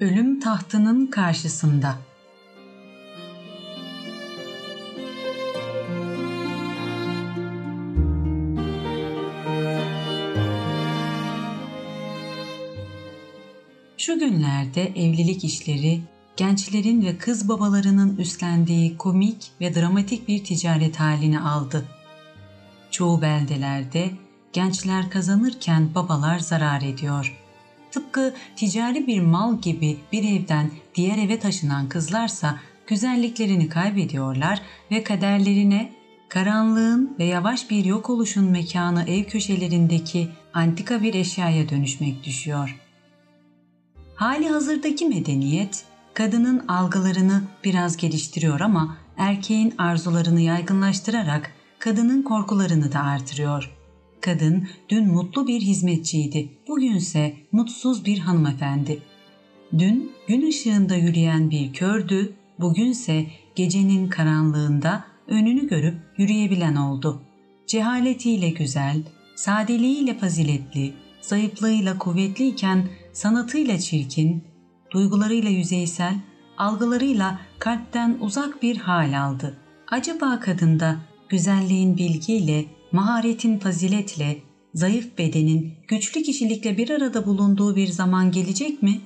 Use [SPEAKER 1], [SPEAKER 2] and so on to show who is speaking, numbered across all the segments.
[SPEAKER 1] Ölüm tahtının karşısında Şu günlerde evlilik işleri gençlerin ve kız babalarının üstlendiği komik ve dramatik bir ticaret halini aldı. Çoğu beldelerde gençler kazanırken babalar zarar ediyor. Tıpkı ticari bir mal gibi bir evden diğer eve taşınan kızlarsa güzelliklerini kaybediyorlar ve kaderlerine karanlığın ve yavaş bir yok oluşun mekanı ev köşelerindeki antika bir eşyaya dönüşmek düşüyor. Hali hazırdaki medeniyet kadının algılarını biraz geliştiriyor ama erkeğin arzularını yaygınlaştırarak kadının korkularını da artırıyor. Kadın dün mutlu bir hizmetçiydi, bugünse mutsuz bir hanımefendi. Dün gün ışığında yürüyen bir kördü, bugünse gecenin karanlığında önünü görüp yürüyebilen oldu. Cehaletiyle güzel, sadeliğiyle faziletli, zayıflığıyla kuvvetliyken sanatıyla çirkin, duygularıyla yüzeysel, algılarıyla kalpten uzak bir hal aldı. Acaba kadında güzelliğin bilgiyle, maharetin faziletle, zayıf bedenin güçlü kişilikle bir arada bulunduğu bir zaman gelecek mi?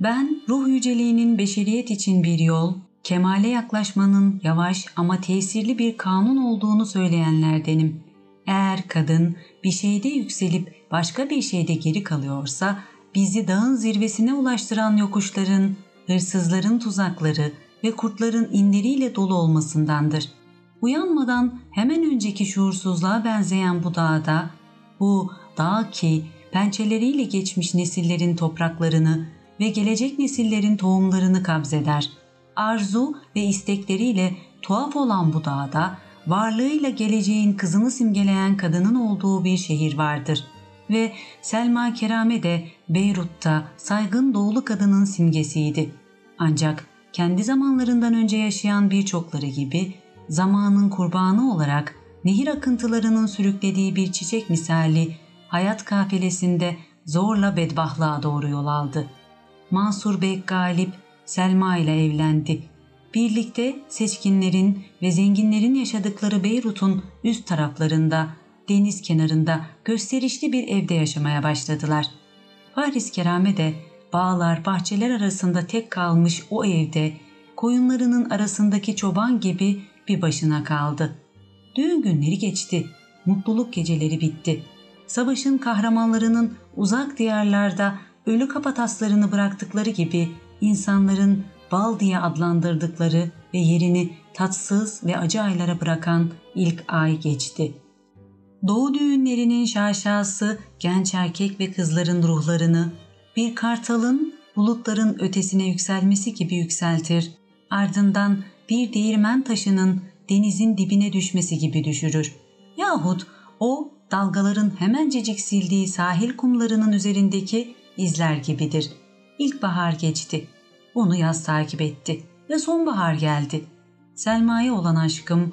[SPEAKER 1] Ben ruh yüceliğinin beşeriyet için bir yol, kemale yaklaşmanın yavaş ama tesirli bir kanun olduğunu söyleyenlerdenim. Eğer kadın bir şeyde yükselip başka bir şeyde geri kalıyorsa bizi dağın zirvesine ulaştıran yokuşların, hırsızların tuzakları ve kurtların inleriyle dolu olmasındandır. Uyanmadan hemen önceki şuursuzluğa benzeyen bu dağda, bu dağ ki pençeleriyle geçmiş nesillerin topraklarını ve gelecek nesillerin tohumlarını kabzeder. Arzu ve istekleriyle tuhaf olan bu dağda, varlığıyla geleceğin kızını simgeleyen kadının olduğu bir şehir vardır.'' ve Selma Kerame de Beyrut'ta saygın doğulu kadının simgesiydi. Ancak kendi zamanlarından önce yaşayan birçokları gibi zamanın kurbanı olarak nehir akıntılarının sürüklediği bir çiçek misali hayat kafelesinde zorla bedbahlığa doğru yol aldı. Mansur Bey Galip Selma ile evlendi. Birlikte seçkinlerin ve zenginlerin yaşadıkları Beyrut'un üst taraflarında deniz kenarında gösterişli bir evde yaşamaya başladılar. Paris Kerame de bağlar, bahçeler arasında tek kalmış o evde koyunlarının arasındaki çoban gibi bir başına kaldı. Düğün günleri geçti. Mutluluk geceleri bitti. Savaşın kahramanlarının uzak diyarlarda ölü kapataslarını bıraktıkları gibi insanların bal diye adlandırdıkları ve yerini tatsız ve acı aylara bırakan ilk ay geçti.'' Doğu düğünlerinin şaşası genç erkek ve kızların ruhlarını bir kartalın bulutların ötesine yükselmesi gibi yükseltir. Ardından bir değirmen taşının denizin dibine düşmesi gibi düşürür. Yahut o dalgaların hemencecik sildiği sahil kumlarının üzerindeki izler gibidir. İlkbahar geçti. Onu yaz takip etti ve sonbahar geldi. Selma'ya olan aşkım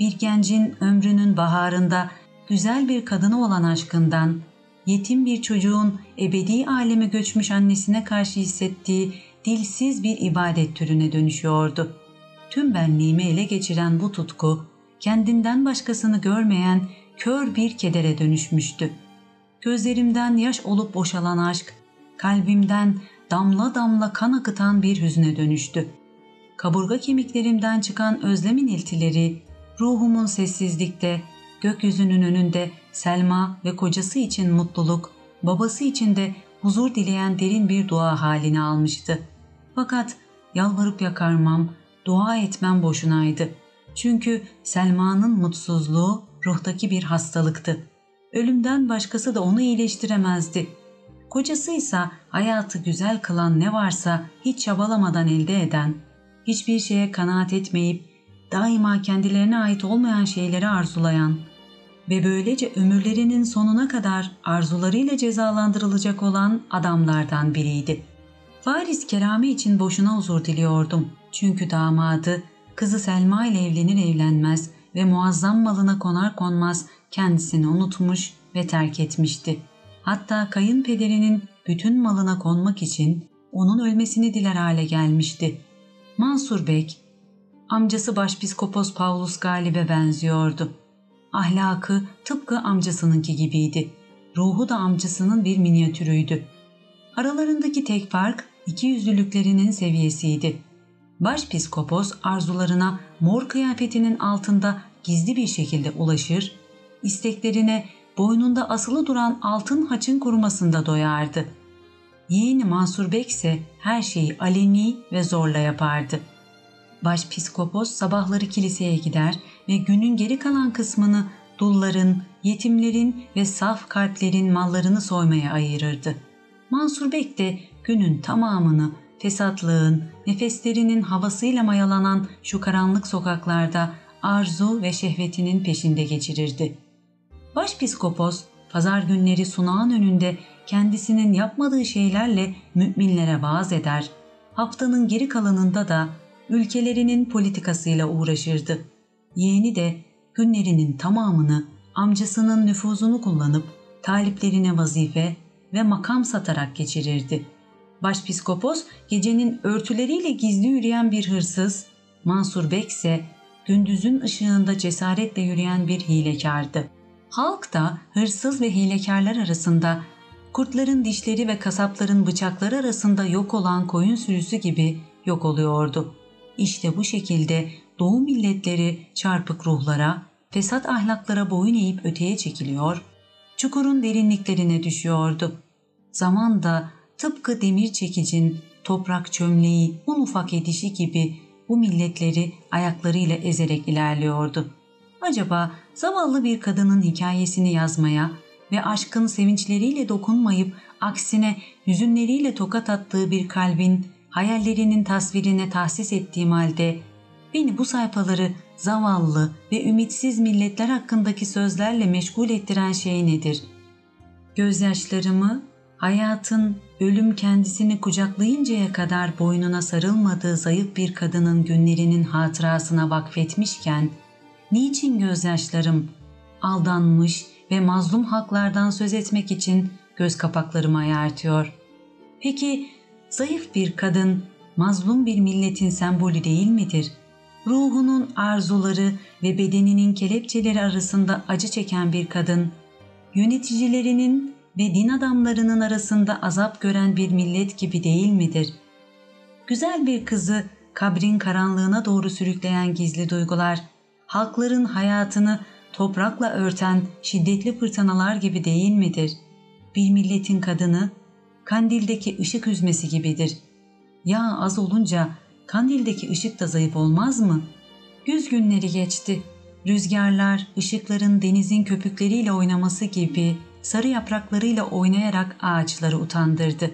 [SPEAKER 1] bir gencin ömrünün baharında güzel bir kadına olan aşkından, yetim bir çocuğun ebedi aleme göçmüş annesine karşı hissettiği dilsiz bir ibadet türüne dönüşüyordu. Tüm benliğimi ele geçiren bu tutku, kendinden başkasını görmeyen kör bir kedere dönüşmüştü. Gözlerimden yaş olup boşalan aşk, kalbimden damla damla kan akıtan bir hüzne dönüştü. Kaburga kemiklerimden çıkan özlemin iltileri, ruhumun sessizlikte, gökyüzünün önünde Selma ve kocası için mutluluk, babası için de huzur dileyen derin bir dua halini almıştı. Fakat yalvarıp yakarmam, dua etmem boşunaydı. Çünkü Selma'nın mutsuzluğu ruhtaki bir hastalıktı. Ölümden başkası da onu iyileştiremezdi. Kocası ise hayatı güzel kılan ne varsa hiç çabalamadan elde eden, hiçbir şeye kanaat etmeyip daima kendilerine ait olmayan şeyleri arzulayan, ve böylece ömürlerinin sonuna kadar arzularıyla cezalandırılacak olan adamlardan biriydi. Faris Kerame için boşuna huzur diliyordum. Çünkü damadı kızı Selma ile evlenir evlenmez ve muazzam malına konar konmaz kendisini unutmuş ve terk etmişti. Hatta kayınpederinin bütün malına konmak için onun ölmesini diler hale gelmişti. Mansur Bek, amcası başpiskopos Paulus Galip'e benziyordu. Ahlakı tıpkı amcasınınki gibiydi. Ruhu da amcasının bir minyatürüydü. Aralarındaki tek fark iki yüzlülüklerinin seviyesiydi. Başpiskopos arzularına mor kıyafetinin altında gizli bir şekilde ulaşır, isteklerine boynunda asılı duran altın haçın kurumasında doyardı. Yeğeni Mansur Bek ise her şeyi aleni ve zorla yapardı. Başpiskopos sabahları kiliseye gider ve günün geri kalan kısmını dulların, yetimlerin ve saf kalplerin mallarını soymaya ayırırdı. Mansur Bek de günün tamamını fesatlığın, nefeslerinin havasıyla mayalanan şu karanlık sokaklarda arzu ve şehvetinin peşinde geçirirdi. Başpiskopos, pazar günleri sunağın önünde kendisinin yapmadığı şeylerle müminlere vaaz eder, haftanın geri kalanında da ülkelerinin politikasıyla uğraşırdı. Yeğeni de günlerinin tamamını amcasının nüfuzunu kullanıp taliplerine vazife ve makam satarak geçirirdi. Başpiskopos gecenin örtüleriyle gizli yürüyen bir hırsız, Mansur Bek ise gündüzün ışığında cesaretle yürüyen bir hilekardı. Halk da hırsız ve hilekarlar arasında kurtların dişleri ve kasapların bıçakları arasında yok olan koyun sürüsü gibi yok oluyordu. İşte bu şekilde doğu milletleri çarpık ruhlara, fesat ahlaklara boyun eğip öteye çekiliyor, çukurun derinliklerine düşüyordu. Zaman da tıpkı demir çekicin toprak çömleği un ufak edişi gibi bu milletleri ayaklarıyla ezerek ilerliyordu. Acaba zavallı bir kadının hikayesini yazmaya ve aşkın sevinçleriyle dokunmayıp aksine hüzünleriyle tokat attığı bir kalbin hayallerinin tasvirine tahsis ettiğim halde beni bu sayfaları zavallı ve ümitsiz milletler hakkındaki sözlerle meşgul ettiren şey nedir? Gözyaşlarımı hayatın ölüm kendisini kucaklayıncaya kadar boynuna sarılmadığı zayıf bir kadının günlerinin hatırasına vakfetmişken, niçin gözyaşlarım aldanmış ve mazlum haklardan söz etmek için göz kapaklarımı ayartıyor? Peki zayıf bir kadın mazlum bir milletin sembolü değil midir? Ruhunun arzuları ve bedeninin kelepçeleri arasında acı çeken bir kadın, yöneticilerinin ve din adamlarının arasında azap gören bir millet gibi değil midir? Güzel bir kızı kabrin karanlığına doğru sürükleyen gizli duygular, halkların hayatını toprakla örten şiddetli fırtınalar gibi değil midir? Bir milletin kadını, kandildeki ışık üzmesi gibidir. Ya az olunca kandildeki ışık da zayıf olmaz mı? Güz günleri geçti. Rüzgarlar, ışıkların denizin köpükleriyle oynaması gibi sarı yapraklarıyla oynayarak ağaçları utandırdı.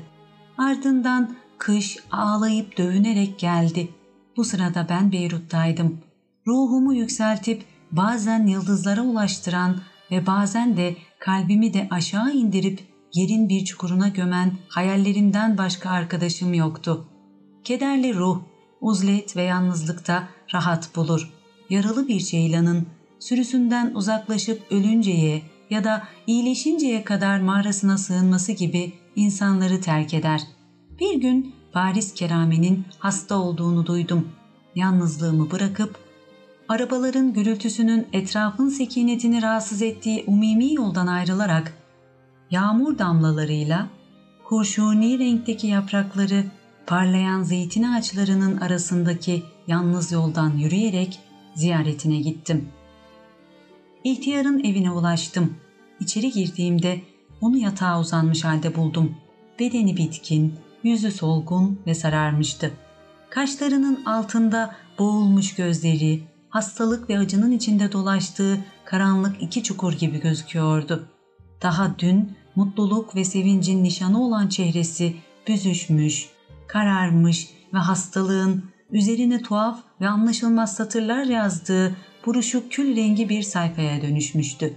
[SPEAKER 1] Ardından kış ağlayıp dövünerek geldi. Bu sırada ben Beyrut'taydım. Ruhumu yükseltip bazen yıldızlara ulaştıran ve bazen de kalbimi de aşağı indirip yerin bir çukuruna gömen hayallerimden başka arkadaşım yoktu. Kederli ruh, uzlet ve yalnızlıkta rahat bulur. Yaralı bir ceylanın sürüsünden uzaklaşıp ölünceye ya da iyileşinceye kadar mağarasına sığınması gibi insanları terk eder. Bir gün Paris Kerami'nin hasta olduğunu duydum. Yalnızlığımı bırakıp arabaların gürültüsünün etrafın sekinetini rahatsız ettiği umumi yoldan ayrılarak yağmur damlalarıyla kurşuni renkteki yaprakları parlayan zeytin ağaçlarının arasındaki yalnız yoldan yürüyerek ziyaretine gittim. İhtiyarın evine ulaştım. İçeri girdiğimde onu yatağa uzanmış halde buldum. Bedeni bitkin, yüzü solgun ve sararmıştı. Kaşlarının altında boğulmuş gözleri, hastalık ve acının içinde dolaştığı karanlık iki çukur gibi gözüküyordu. Daha dün mutluluk ve sevincin nişanı olan çehresi büzüşmüş, kararmış ve hastalığın üzerine tuhaf ve anlaşılmaz satırlar yazdığı buruşuk kül rengi bir sayfaya dönüşmüştü.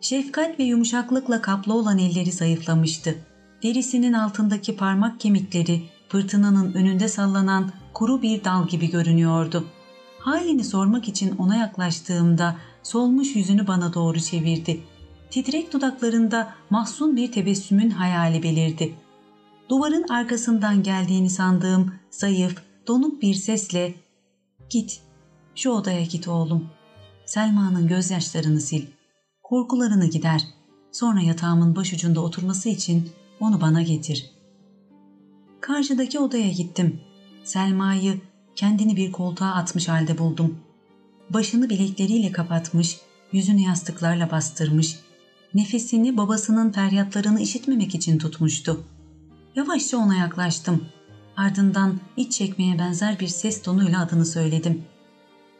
[SPEAKER 1] Şefkat ve yumuşaklıkla kaplı olan elleri zayıflamıştı. Derisinin altındaki parmak kemikleri fırtınanın önünde sallanan kuru bir dal gibi görünüyordu. Halini sormak için ona yaklaştığımda solmuş yüzünü bana doğru çevirdi. Titrek dudaklarında mahzun bir tebessümün hayali belirdi. Duvarın arkasından geldiğini sandığım zayıf, donuk bir sesle ''Git, şu odaya git oğlum. Selma'nın gözyaşlarını sil. Korkularını gider. Sonra yatağımın başucunda oturması için onu bana getir.'' Karşıdaki odaya gittim. Selma'yı kendini bir koltuğa atmış halde buldum. Başını bilekleriyle kapatmış, yüzünü yastıklarla bastırmış, nefesini babasının feryatlarını işitmemek için tutmuştu. Yavaşça ona yaklaştım. Ardından iç çekmeye benzer bir ses tonuyla adını söyledim.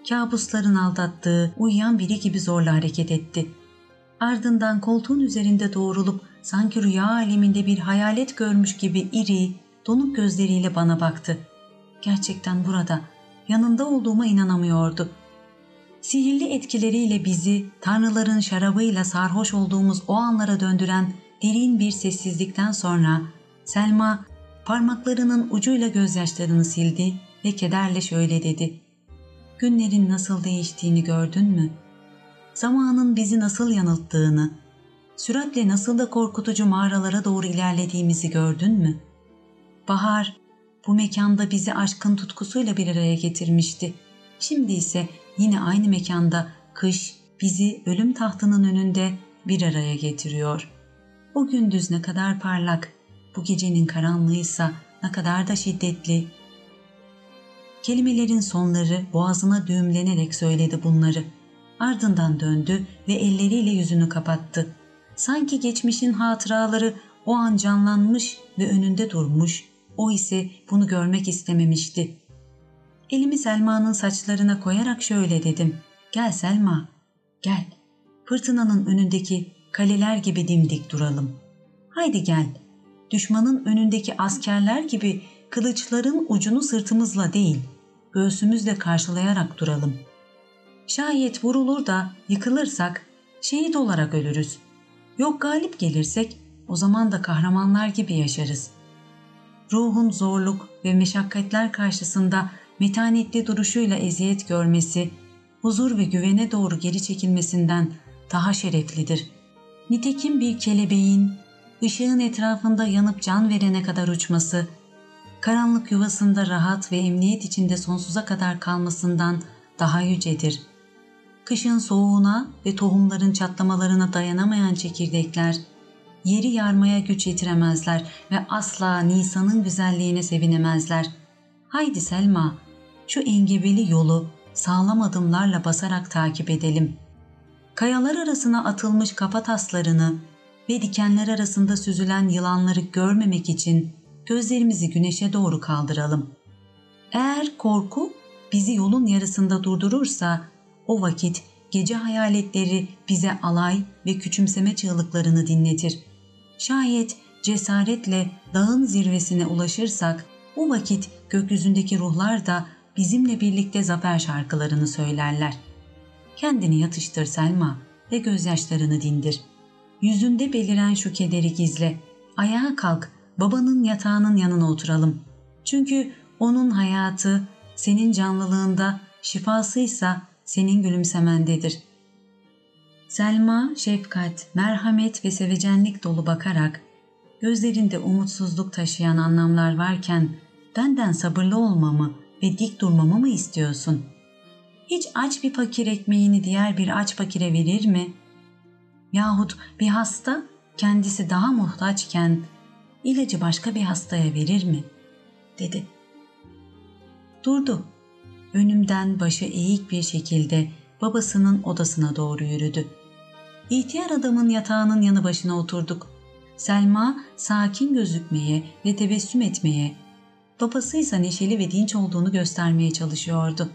[SPEAKER 1] Kabusların aldattığı, uyuyan biri gibi zorla hareket etti. Ardından koltuğun üzerinde doğrulup sanki rüya aleminde bir hayalet görmüş gibi iri, donuk gözleriyle bana baktı. Gerçekten burada, yanında olduğuma inanamıyordu. Sihirli etkileriyle bizi tanrıların şarabıyla sarhoş olduğumuz o anlara döndüren derin bir sessizlikten sonra Selma parmaklarının ucuyla gözyaşlarını sildi ve kederle şöyle dedi. Günlerin nasıl değiştiğini gördün mü? Zamanın bizi nasıl yanılttığını, süratle nasıl da korkutucu mağaralara doğru ilerlediğimizi gördün mü? Bahar bu mekanda bizi aşkın tutkusuyla bir araya getirmişti. Şimdi ise yine aynı mekanda kış bizi ölüm tahtının önünde bir araya getiriyor. O gündüz ne kadar parlak, bu gecenin karanlığıysa ne kadar da şiddetli. Kelimelerin sonları boğazına düğümlenerek söyledi bunları. Ardından döndü ve elleriyle yüzünü kapattı. Sanki geçmişin hatıraları o an canlanmış ve önünde durmuş, o ise bunu görmek istememişti. Elimi Selma'nın saçlarına koyarak şöyle dedim. Gel Selma, gel. Fırtınanın önündeki kaleler gibi dimdik duralım. Haydi gel. Düşmanın önündeki askerler gibi kılıçların ucunu sırtımızla değil, göğsümüzle karşılayarak duralım. Şayet vurulur da yıkılırsak şehit olarak ölürüz. Yok galip gelirsek o zaman da kahramanlar gibi yaşarız. Ruhun zorluk ve meşakkatler karşısında metanetli duruşuyla eziyet görmesi, huzur ve güvene doğru geri çekilmesinden daha şereflidir. Nitekim bir kelebeğin ışığın etrafında yanıp can verene kadar uçması, karanlık yuvasında rahat ve emniyet içinde sonsuza kadar kalmasından daha yücedir. Kışın soğuğuna ve tohumların çatlamalarına dayanamayan çekirdekler, yeri yarmaya güç yetiremezler ve asla Nisan'ın güzelliğine sevinemezler. Haydi Selma, şu engebeli yolu sağlam adımlarla basarak takip edelim. Kayalar arasına atılmış kafa taslarını ve dikenler arasında süzülen yılanları görmemek için gözlerimizi güneşe doğru kaldıralım. Eğer korku bizi yolun yarısında durdurursa o vakit gece hayaletleri bize alay ve küçümseme çığlıklarını dinletir. Şayet cesaretle dağın zirvesine ulaşırsak o vakit gökyüzündeki ruhlar da bizimle birlikte zafer şarkılarını söylerler. Kendini yatıştır Selma ve gözyaşlarını dindir. Yüzünde beliren şu kederi gizle. Ayağa kalk, babanın yatağının yanına oturalım. Çünkü onun hayatı senin canlılığında, şifasıysa senin gülümsemendedir. Selma, şefkat, merhamet ve sevecenlik dolu bakarak, gözlerinde umutsuzluk taşıyan anlamlar varken benden sabırlı olmamı ve dik durmamı mı istiyorsun? Hiç aç bir fakir ekmeğini diğer bir aç fakire verir mi? Yahut bir hasta kendisi daha muhtaçken ilacı başka bir hastaya verir mi? dedi. Durdu. Önümden başı eğik bir şekilde babasının odasına doğru yürüdü. İhtiyar adamın yatağının yanı başına oturduk. Selma sakin gözükmeye ve tebessüm etmeye, babasıysa neşeli ve dinç olduğunu göstermeye çalışıyordu.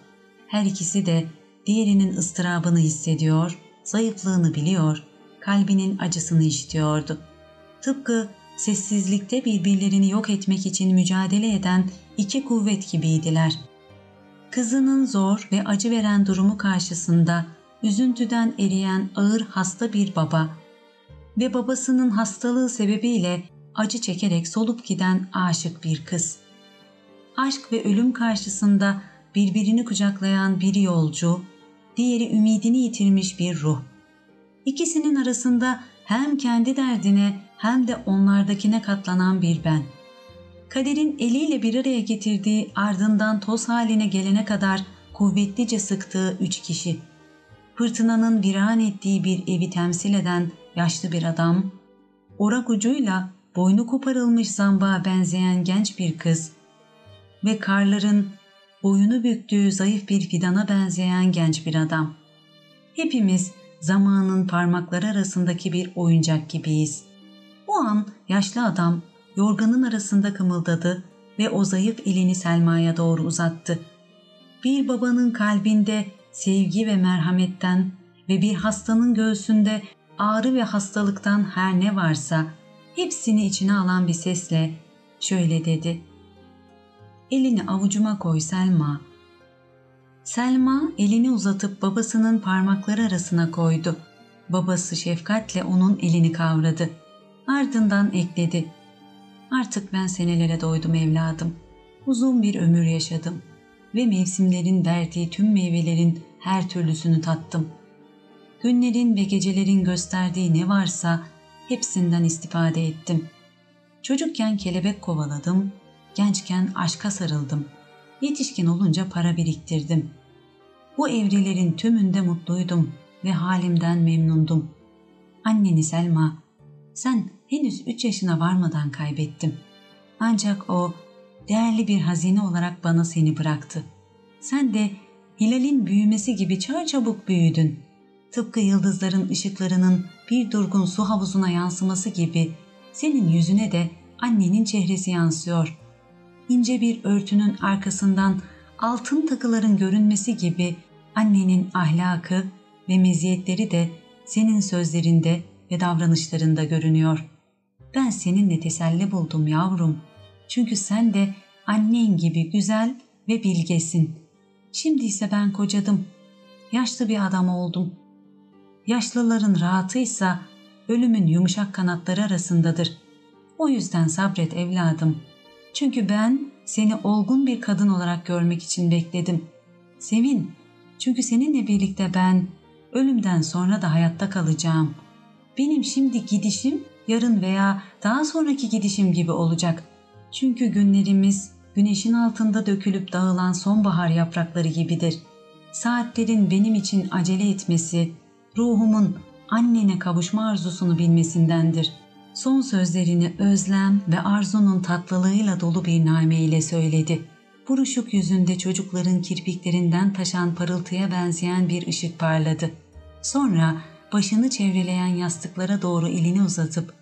[SPEAKER 1] Her ikisi de diğerinin ıstırabını hissediyor, zayıflığını biliyor, kalbinin acısını işitiyordu. Tıpkı sessizlikte birbirlerini yok etmek için mücadele eden iki kuvvet gibiydiler. Kızının zor ve acı veren durumu karşısında üzüntüden eriyen ağır hasta bir baba ve babasının hastalığı sebebiyle acı çekerek solup giden aşık bir kız. Aşk ve ölüm karşısında birbirini kucaklayan bir yolcu, diğeri ümidini yitirmiş bir ruh. İkisinin arasında hem kendi derdine hem de onlardakine katlanan bir ben. kaderin eliyle bir araya getirdiği ardından toz haline gelene kadar kuvvetlice sıktığı üç kişi. Fırtınanın viran ettiği bir evi temsil eden yaşlı bir adam, orak ucuyla boynu koparılmış zambağa benzeyen genç bir kız ve karların boyunu büktüğü zayıf bir fidana benzeyen genç bir adam. Hepimiz zamanın parmakları arasındaki bir oyuncak gibiyiz. O an yaşlı adam yorganın arasında kımıldadı ve o zayıf elini Selma'ya doğru uzattı. Bir babanın kalbinde sevgi ve merhametten ve bir hastanın göğsünde ağrı ve hastalıktan her ne varsa hepsini içine alan bir sesle şöyle dedi. Elini avucuma koy Selma. Selma elini uzatıp babasının parmakları arasına koydu. Babası şefkatle onun elini kavradı. Ardından ekledi. Artık ben senelere doydum evladım. Uzun bir ömür yaşadım ve mevsimlerin verdiği tüm meyvelerin her türlüsünü tattım. Günlerin ve gecelerin gösterdiği ne varsa hepsinden istifade ettim. Çocukken kelebek kovaladım, gençken aşka sarıldım. Yetişkin olunca para biriktirdim. Bu evrelerin tümünde mutluydum ve halimden memnundum. Anneni Selma, sen henüz üç yaşına varmadan kaybettim. Ancak o değerli bir hazine olarak bana seni bıraktı. Sen de hilalin büyümesi gibi çabuk büyüdün. Tıpkı yıldızların ışıklarının bir durgun su havuzuna yansıması gibi senin yüzüne de annenin çehresi yansıyor. İnce bir örtünün arkasından altın takıların görünmesi gibi annenin ahlakı ve meziyetleri de senin sözlerinde ve davranışlarında görünüyor. Ben seninle teselli buldum yavrum. Çünkü sen de annen gibi güzel ve bilgesin. Şimdi ise ben kocadım. Yaşlı bir adam oldum. Yaşlıların rahatıysa ölümün yumuşak kanatları arasındadır. O yüzden sabret evladım. Çünkü ben seni olgun bir kadın olarak görmek için bekledim. Sevin. Çünkü seninle birlikte ben ölümden sonra da hayatta kalacağım. Benim şimdi gidişim yarın veya daha sonraki gidişim gibi olacak. Çünkü günlerimiz güneşin altında dökülüp dağılan sonbahar yaprakları gibidir. Saatlerin benim için acele etmesi, ruhumun annene kavuşma arzusunu bilmesindendir. Son sözlerini özlem ve arzunun tatlılığıyla dolu bir name ile söyledi. Buruşuk yüzünde çocukların kirpiklerinden taşan parıltıya benzeyen bir ışık parladı. Sonra başını çevreleyen yastıklara doğru elini uzatıp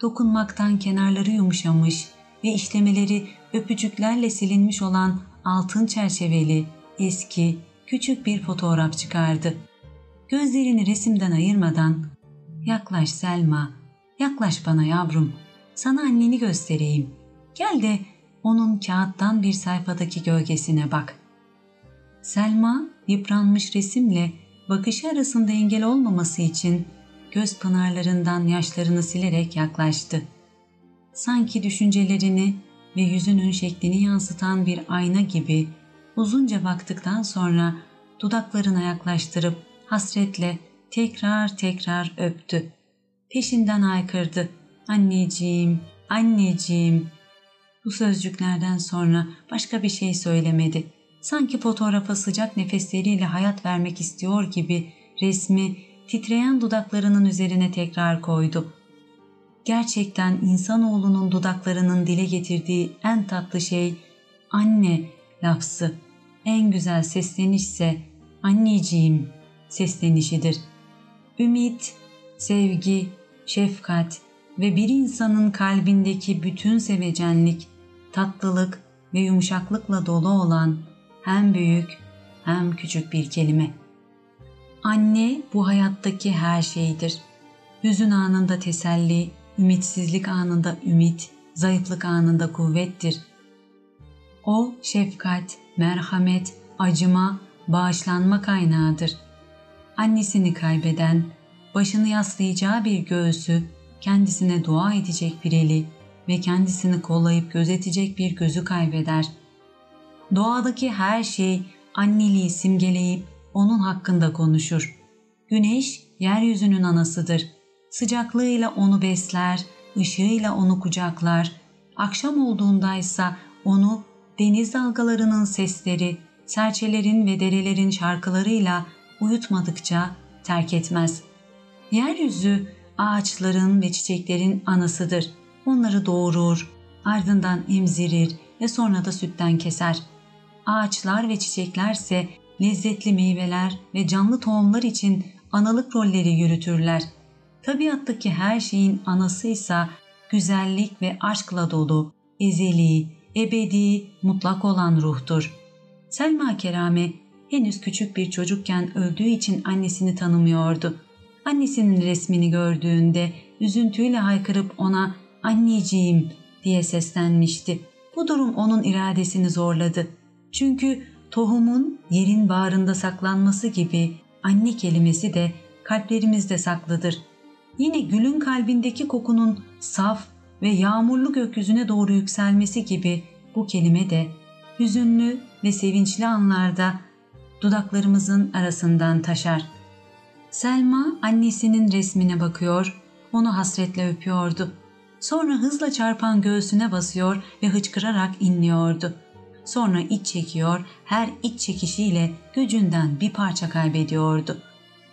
[SPEAKER 1] dokunmaktan kenarları yumuşamış ve işlemeleri öpücüklerle silinmiş olan altın çerçeveli, eski, küçük bir fotoğraf çıkardı. Gözlerini resimden ayırmadan ''Yaklaş Selma, yaklaş bana yavrum, sana anneni göstereyim. Gel de onun kağıttan bir sayfadaki gölgesine bak.'' Selma yıpranmış resimle bakışı arasında engel olmaması için göz pınarlarından yaşlarını silerek yaklaştı. Sanki düşüncelerini ve yüzünün şeklini yansıtan bir ayna gibi uzunca baktıktan sonra dudaklarına yaklaştırıp hasretle tekrar tekrar öptü. Peşinden haykırdı. Anneciğim, anneciğim. Bu sözcüklerden sonra başka bir şey söylemedi. Sanki fotoğrafa sıcak nefesleriyle hayat vermek istiyor gibi resmi titreyen dudaklarının üzerine tekrar koydu. Gerçekten insanoğlunun dudaklarının dile getirdiği en tatlı şey anne lafzı. En güzel seslenişse anneciğim seslenişidir. Ümit, sevgi, şefkat ve bir insanın kalbindeki bütün sevecenlik, tatlılık ve yumuşaklıkla dolu olan hem büyük hem küçük bir kelime. Anne bu hayattaki her şeydir. Hüzün anında teselli, ümitsizlik anında ümit, zayıflık anında kuvvettir. O şefkat, merhamet, acıma, bağışlanma kaynağıdır. Annesini kaybeden, başını yaslayacağı bir göğsü, kendisine dua edecek bir eli ve kendisini kollayıp gözetecek bir gözü kaybeder. Doğadaki her şey anneliği simgeleyip onun hakkında konuşur. Güneş yeryüzünün anasıdır. Sıcaklığıyla onu besler, ışığıyla onu kucaklar, akşam olduğundaysa onu deniz dalgalarının sesleri, serçelerin ve derelerin şarkılarıyla uyutmadıkça terk etmez. Yeryüzü ağaçların ve çiçeklerin anasıdır. Onları doğurur, ardından emzirir ve sonra da sütten keser. Ağaçlar ve çiçeklerse lezzetli meyveler ve canlı tohumlar için analık rolleri yürütürler. Tabiattaki her şeyin anasıysa güzellik ve aşkla dolu, ezeli, ebedi, mutlak olan ruhtur. Selma Kerame henüz küçük bir çocukken öldüğü için annesini tanımıyordu. Annesinin resmini gördüğünde üzüntüyle haykırıp ona anneciğim diye seslenmişti. Bu durum onun iradesini zorladı. Çünkü tohumun yerin bağrında saklanması gibi anne kelimesi de kalplerimizde saklıdır. Yine gülün kalbindeki kokunun saf ve yağmurlu gökyüzüne doğru yükselmesi gibi bu kelime de hüzünlü ve sevinçli anlarda dudaklarımızın arasından taşar. Selma annesinin resmine bakıyor, onu hasretle öpüyordu. Sonra hızla çarpan göğsüne basıyor ve hıçkırarak inliyordu. Sonra iç çekiyor, her iç çekişiyle gücünden bir parça kaybediyordu.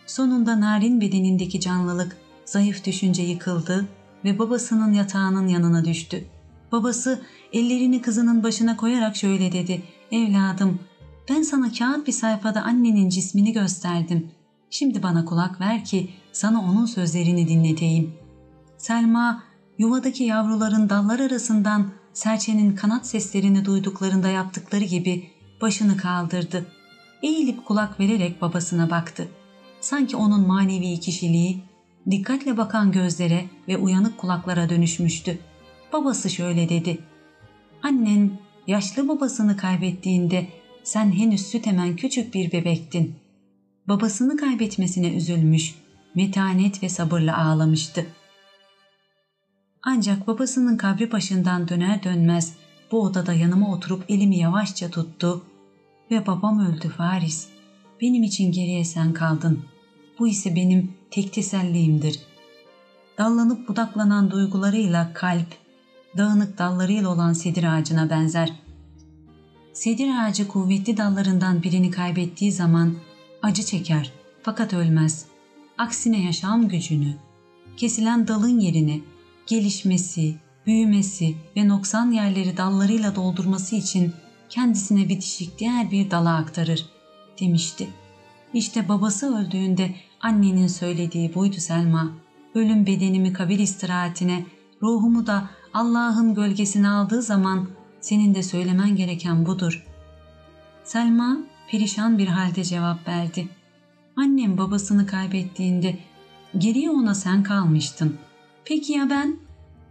[SPEAKER 1] Sonunda narin bedenindeki canlılık zayıf düşünce yıkıldı ve babasının yatağının yanına düştü. Babası ellerini kızının başına koyarak şöyle dedi. Evladım ben sana kağıt bir sayfada annenin cismini gösterdim. Şimdi bana kulak ver ki sana onun sözlerini dinleteyim. Selma yuvadaki yavruların dallar arasından serçenin kanat seslerini duyduklarında yaptıkları gibi başını kaldırdı. Eğilip kulak vererek babasına baktı. Sanki onun manevi kişiliği dikkatle bakan gözlere ve uyanık kulaklara dönüşmüştü. Babası şöyle dedi. Annen yaşlı babasını kaybettiğinde sen henüz süt emen küçük bir bebektin. Babasını kaybetmesine üzülmüş, metanet ve sabırla ağlamıştı. Ancak babasının kabri başından döner dönmez bu odada yanıma oturup elimi yavaşça tuttu ve babam öldü Faris. Benim için geriye sen kaldın. Bu ise benim tek teselliğimdir. Dallanıp budaklanan duygularıyla kalp, dağınık dallarıyla olan sedir ağacına benzer. Sedir ağacı kuvvetli dallarından birini kaybettiği zaman acı çeker fakat ölmez. Aksine yaşam gücünü, kesilen dalın yerini, gelişmesi, büyümesi ve noksan yerleri dallarıyla doldurması için kendisine bitişik diğer bir dala aktarır demişti. İşte babası öldüğünde annenin söylediği buydu Selma. Ölüm bedenimi kabir istirahatine, ruhumu da Allah'ın gölgesine aldığı zaman senin de söylemen gereken budur. Selma perişan bir halde cevap verdi. Annem babasını kaybettiğinde geriye ona sen kalmıştın. Peki ya ben?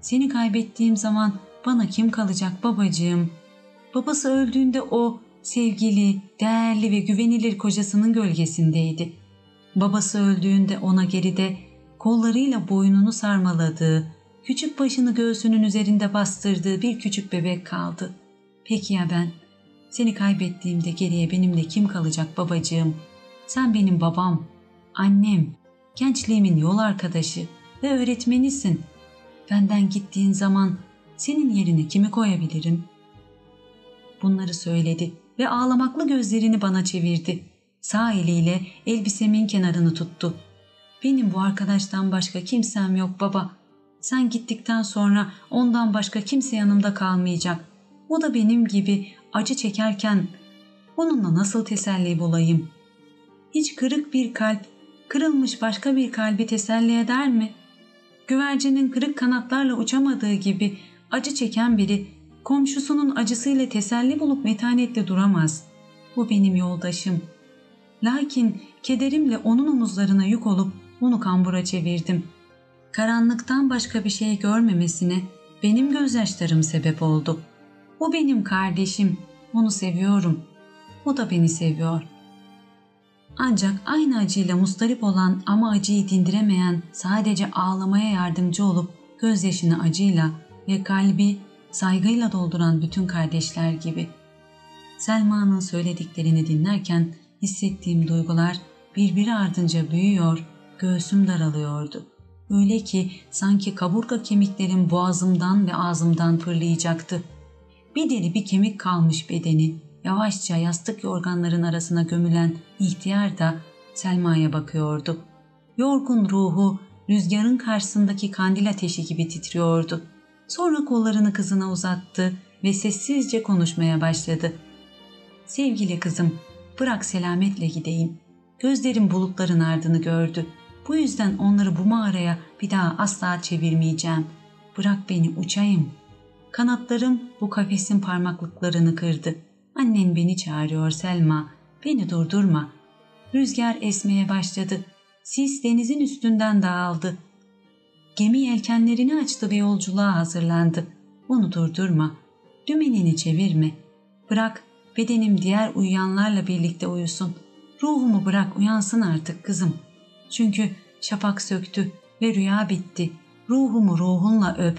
[SPEAKER 1] Seni kaybettiğim zaman bana kim kalacak babacığım? Babası öldüğünde o sevgili, değerli ve güvenilir kocasının gölgesindeydi. Babası öldüğünde ona geride kollarıyla boynunu sarmaladığı, küçük başını göğsünün üzerinde bastırdığı bir küçük bebek kaldı. Peki ya ben? Seni kaybettiğimde geriye benimle kim kalacak babacığım? Sen benim babam, annem, gençliğimin yol arkadaşı ve öğretmenisin. Benden gittiğin zaman senin yerine kimi koyabilirim? Bunları söyledi ve ağlamaklı gözlerini bana çevirdi. Sağ eliyle elbisemin kenarını tuttu. Benim bu arkadaştan başka kimsem yok baba. Sen gittikten sonra ondan başka kimse yanımda kalmayacak. O da benim gibi acı çekerken onunla nasıl teselli bulayım? Hiç kırık bir kalp, kırılmış başka bir kalbi teselli eder mi? Güvercinin kırık kanatlarla uçamadığı gibi acı çeken biri komşusunun acısıyla teselli bulup metanetle duramaz. Bu benim yoldaşım. Lakin kederimle onun omuzlarına yük olup onu kambura çevirdim. Karanlıktan başka bir şey görmemesine benim gözyaşlarım sebep oldu. O benim kardeşim, onu seviyorum. O da beni seviyor. Ancak aynı acıyla mustarip olan ama acıyı dindiremeyen sadece ağlamaya yardımcı olup gözyaşını acıyla ve kalbi saygıyla dolduran bütün kardeşler gibi. Selma'nın söylediklerini dinlerken hissettiğim duygular birbiri ardınca büyüyor, göğsüm daralıyordu. Öyle ki sanki kaburga kemiklerim boğazımdan ve ağzımdan fırlayacaktı. Bir deri bir kemik kalmış bedeni, yavaşça yastık yorganların arasına gömülen ihtiyar da Selma'ya bakıyordu. Yorgun ruhu rüzgarın karşısındaki kandil ateşi gibi titriyordu. Sonra kollarını kızına uzattı ve sessizce konuşmaya başladı. Sevgili kızım, bırak selametle gideyim. Gözlerim bulutların ardını gördü. Bu yüzden onları bu mağaraya bir daha asla çevirmeyeceğim. Bırak beni uçayım. Kanatlarım bu kafesin parmaklıklarını kırdı. Annen beni çağırıyor Selma. Beni durdurma. Rüzgar esmeye başladı. Sis denizin üstünden dağıldı. Gemi yelkenlerini açtı ve yolculuğa hazırlandı. Onu durdurma. Dümenini çevirme. Bırak bedenim diğer uyuyanlarla birlikte uyusun. Ruhumu bırak uyansın artık kızım. Çünkü şafak söktü ve rüya bitti. Ruhumu ruhunla öp.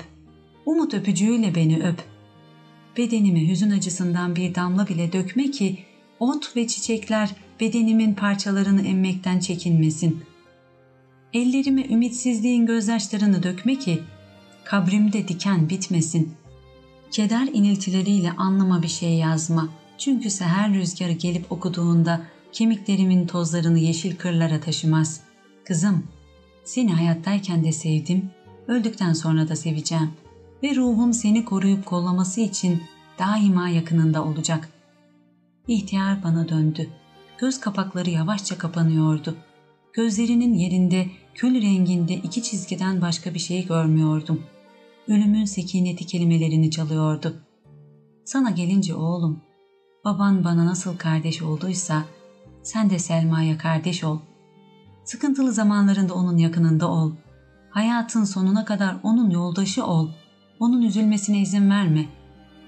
[SPEAKER 1] Umut öpücüğüyle beni öp. Bedenimi hüzün acısından bir damla bile dökme ki ot ve çiçekler bedenimin parçalarını emmekten çekinmesin. Ellerime ümitsizliğin gözyaşlarını dökme ki kabrimde diken bitmesin. Keder iniltileriyle anlama bir şey yazma. Çünkü seher rüzgarı gelip okuduğunda kemiklerimin tozlarını yeşil kırlara taşımaz. Kızım, seni hayattayken de sevdim, öldükten sonra da seveceğim ve ruhum seni koruyup kollaması için daima yakınında olacak. İhtiyar bana döndü. Göz kapakları yavaşça kapanıyordu. Gözlerinin yerinde kül renginde iki çizgiden başka bir şey görmüyordum. Ölümün sekineti kelimelerini çalıyordu. Sana gelince oğlum, baban bana nasıl kardeş olduysa sen de Selma'ya kardeş ol. Sıkıntılı zamanlarında onun yakınında ol. Hayatın sonuna kadar onun yoldaşı ol. Onun üzülmesine izin verme.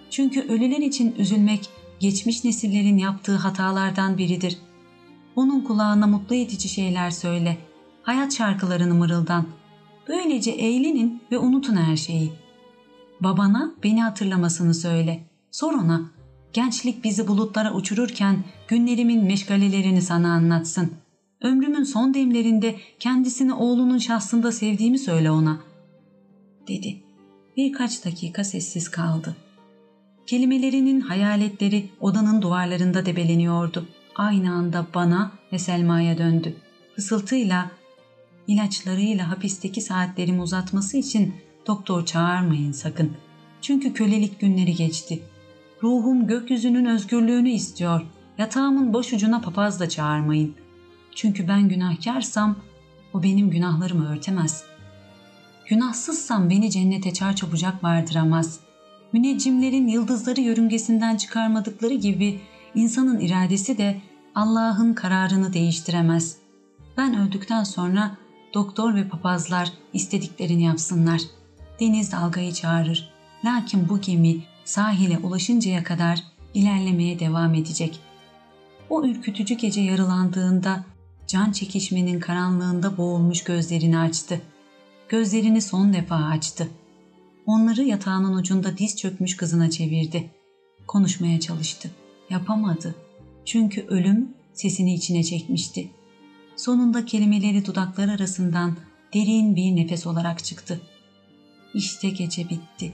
[SPEAKER 1] Çünkü ölüler için üzülmek geçmiş nesillerin yaptığı hatalardan biridir. Onun kulağına mutlu edici şeyler söyle. Hayat şarkılarını mırıldan. Böylece eğlenin ve unutun her şeyi. Babana beni hatırlamasını söyle. Sor ona Gençlik bizi bulutlara uçururken günlerimin meşgalelerini sana anlatsın. Ömrümün son demlerinde kendisini oğlunun şahsında sevdiğimi söyle ona. Dedi. Birkaç dakika sessiz kaldı. Kelimelerinin hayaletleri odanın duvarlarında debeleniyordu. Aynı anda bana ve Selma'ya döndü. Fısıltıyla, ilaçlarıyla hapisteki saatlerimi uzatması için doktor çağırmayın sakın. Çünkü kölelik günleri geçti. Ruhum gökyüzünün özgürlüğünü istiyor. Yatağımın boş ucuna papaz da çağırmayın. Çünkü ben günahkarsam o benim günahlarımı örtemez. Günahsızsam beni cennete çarçabucak vardıramaz. Müneccimlerin yıldızları yörüngesinden çıkarmadıkları gibi insanın iradesi de Allah'ın kararını değiştiremez. Ben öldükten sonra doktor ve papazlar istediklerini yapsınlar. Deniz dalgayı çağırır. Lakin bu gemi sahile ulaşıncaya kadar ilerlemeye devam edecek. O ürkütücü gece yarılandığında can çekişmenin karanlığında boğulmuş gözlerini açtı. Gözlerini son defa açtı. Onları yatağının ucunda diz çökmüş kızına çevirdi. Konuşmaya çalıştı. Yapamadı. Çünkü ölüm sesini içine çekmişti. Sonunda kelimeleri dudaklar arasından derin bir nefes olarak çıktı. İşte gece bitti.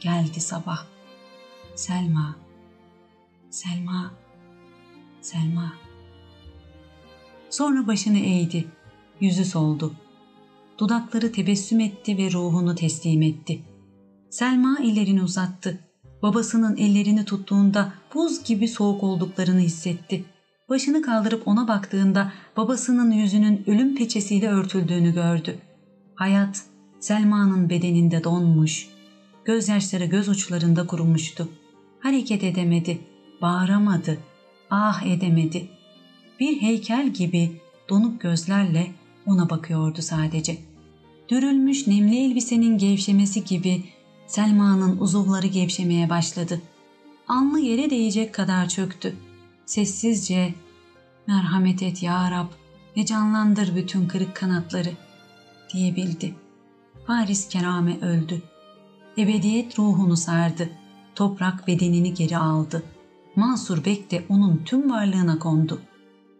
[SPEAKER 1] Geldi sabah. Selma, Selma, Selma. Sonra başını eğdi, yüzü soldu. Dudakları tebessüm etti ve ruhunu teslim etti. Selma ellerini uzattı. Babasının ellerini tuttuğunda buz gibi soğuk olduklarını hissetti. Başını kaldırıp ona baktığında babasının yüzünün ölüm peçesiyle örtüldüğünü gördü. Hayat Selma'nın bedeninde donmuş. Gözyaşları göz uçlarında kurumuştu. Hareket edemedi, bağıramadı, ah edemedi. Bir heykel gibi donuk gözlerle ona bakıyordu sadece. Dürülmüş nemli elbisenin gevşemesi gibi Selma'nın uzuvları gevşemeye başladı. Anlı yere değecek kadar çöktü. Sessizce merhamet et ya Rab ve canlandır bütün kırık kanatları diyebildi. Paris Kerame öldü. Ebediyet ruhunu sardı. Toprak bedenini geri aldı. Mansur Bek de onun tüm varlığına kondu.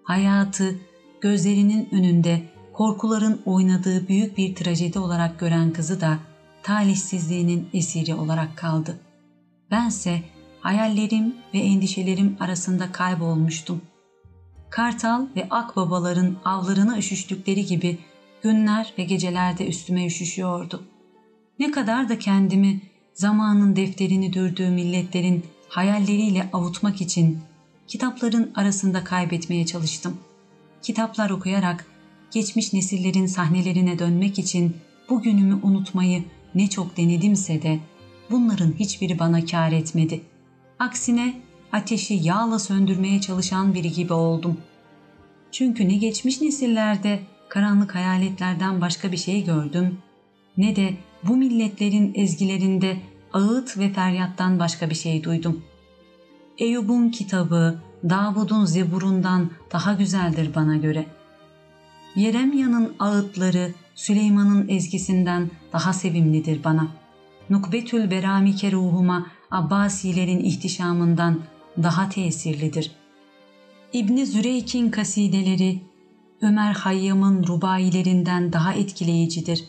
[SPEAKER 1] Hayatı gözlerinin önünde korkuların oynadığı büyük bir trajedi olarak gören kızı da talihsizliğinin esiri olarak kaldı. Bense hayallerim ve endişelerim arasında kaybolmuştum. Kartal ve akbabaların avlarına üşüştükleri gibi günler ve gecelerde üstüme üşüşüyordu. Ne kadar da kendimi zamanın defterini dürdüğü milletlerin hayalleriyle avutmak için kitapların arasında kaybetmeye çalıştım. Kitaplar okuyarak geçmiş nesillerin sahnelerine dönmek için bugünümü unutmayı ne çok denedimse de bunların hiçbiri bana kar etmedi. Aksine ateşi yağla söndürmeye çalışan biri gibi oldum. Çünkü ne geçmiş nesillerde karanlık hayaletlerden başka bir şey gördüm, ne de bu milletlerin ezgilerinde ağıt ve feryattan başka bir şey duydum. Eyüp'un kitabı, Davud'un zeburundan daha güzeldir bana göre. Yeremya'nın ağıtları Süleyman'ın ezgisinden daha sevimlidir bana. Nukbetül Beramike ruhuma Abbasilerin ihtişamından daha tesirlidir. İbni Züreyk'in kasideleri Ömer Hayyam'ın rubailerinden daha etkileyicidir.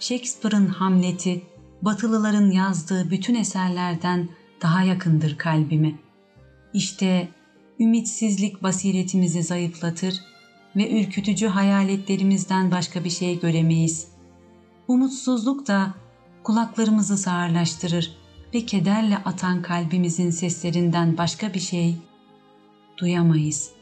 [SPEAKER 1] Shakespeare'ın Hamlet'i Batılıların yazdığı bütün eserlerden daha yakındır kalbime. İşte ümitsizlik basiretimizi zayıflatır ve ürkütücü hayaletlerimizden başka bir şey göremeyiz. Umutsuzluk da kulaklarımızı sağırlaştırır ve kederle atan kalbimizin seslerinden başka bir şey duyamayız.''